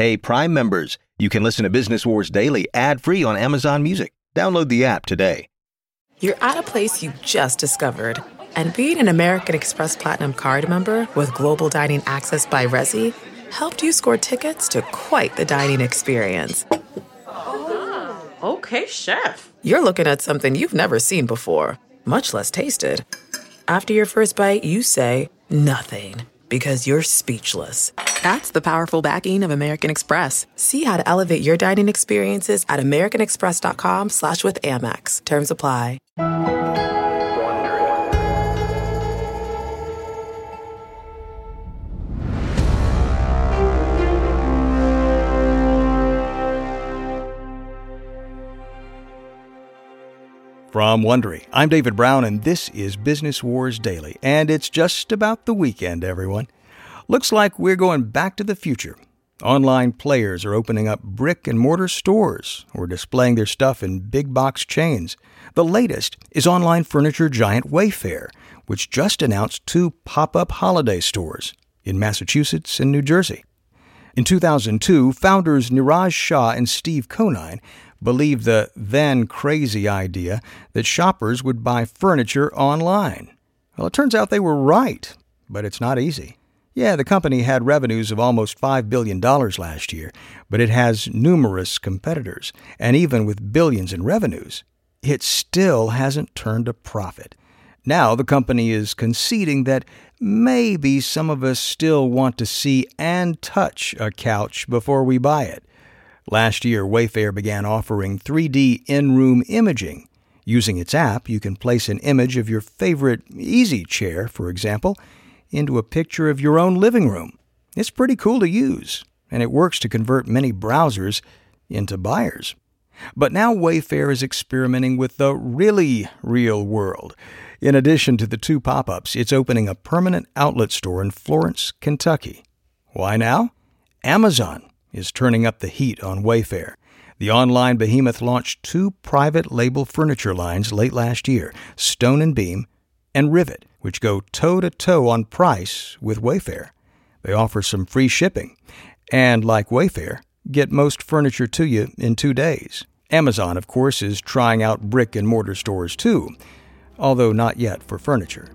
Hey, Prime members, you can listen to Business Wars Daily ad free on Amazon Music. Download the app today. You're at a place you just discovered. And being an American Express Platinum card member with global dining access by Resy helped you score tickets to quite the dining experience. Oh, okay, chef. You're looking at something you've never seen before, much less tasted. After your first bite, you say, nothing, because you're speechless. That's the powerful backing of American Express. See how to elevate your dining experiences at americanexpress.com slash with Amex. Terms apply. From Wondery, I'm David Brown, and this is Business Wars Daily. And it's just about the weekend, everyone. Looks like we're going back to the future. Online players are opening up brick and mortar stores or displaying their stuff in big box chains. The latest is online furniture giant Wayfair, which just announced two pop up holiday stores in Massachusetts and New Jersey. In 2002, founders Niraj Shah and Steve Conine believed the then crazy idea that shoppers would buy furniture online. Well, it turns out they were right, but it's not easy. Yeah, the company had revenues of almost $5 billion last year, but it has numerous competitors, and even with billions in revenues, it still hasn't turned a profit. Now the company is conceding that maybe some of us still want to see and touch a couch before we buy it. Last year, Wayfair began offering 3D in room imaging. Using its app, you can place an image of your favorite easy chair, for example, into a picture of your own living room. It's pretty cool to use, and it works to convert many browsers into buyers. But now Wayfair is experimenting with the really real world. In addition to the two pop ups, it's opening a permanent outlet store in Florence, Kentucky. Why now? Amazon is turning up the heat on Wayfair. The online behemoth launched two private label furniture lines late last year Stone and Beam and Rivet, which go toe to toe on price with Wayfair. They offer some free shipping, and like Wayfair, get most furniture to you in two days. Amazon, of course, is trying out brick and mortar stores too, although not yet for furniture.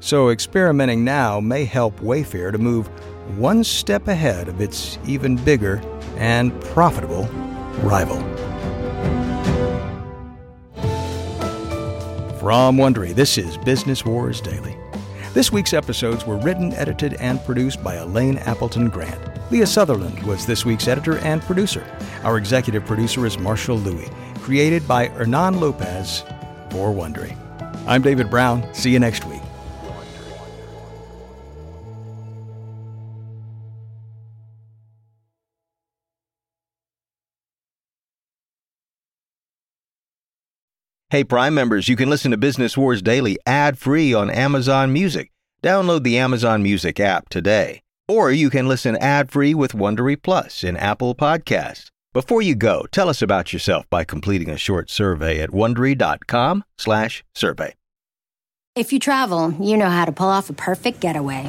So experimenting now may help Wayfair to move one step ahead of its even bigger and profitable rival. From Wondery, this is Business Wars Daily. This week's episodes were written, edited, and produced by Elaine Appleton Grant. Leah Sutherland was this week's editor and producer. Our executive producer is Marshall Lewy. Created by Hernan Lopez for Wondery. I'm David Brown. See you next week. Hey, Prime members, you can listen to Business Wars Daily ad free on Amazon Music. Download the Amazon Music app today. Or you can listen ad free with Wondery Plus in Apple Podcasts. Before you go, tell us about yourself by completing a short survey at wondery.com/slash survey. If you travel, you know how to pull off a perfect getaway.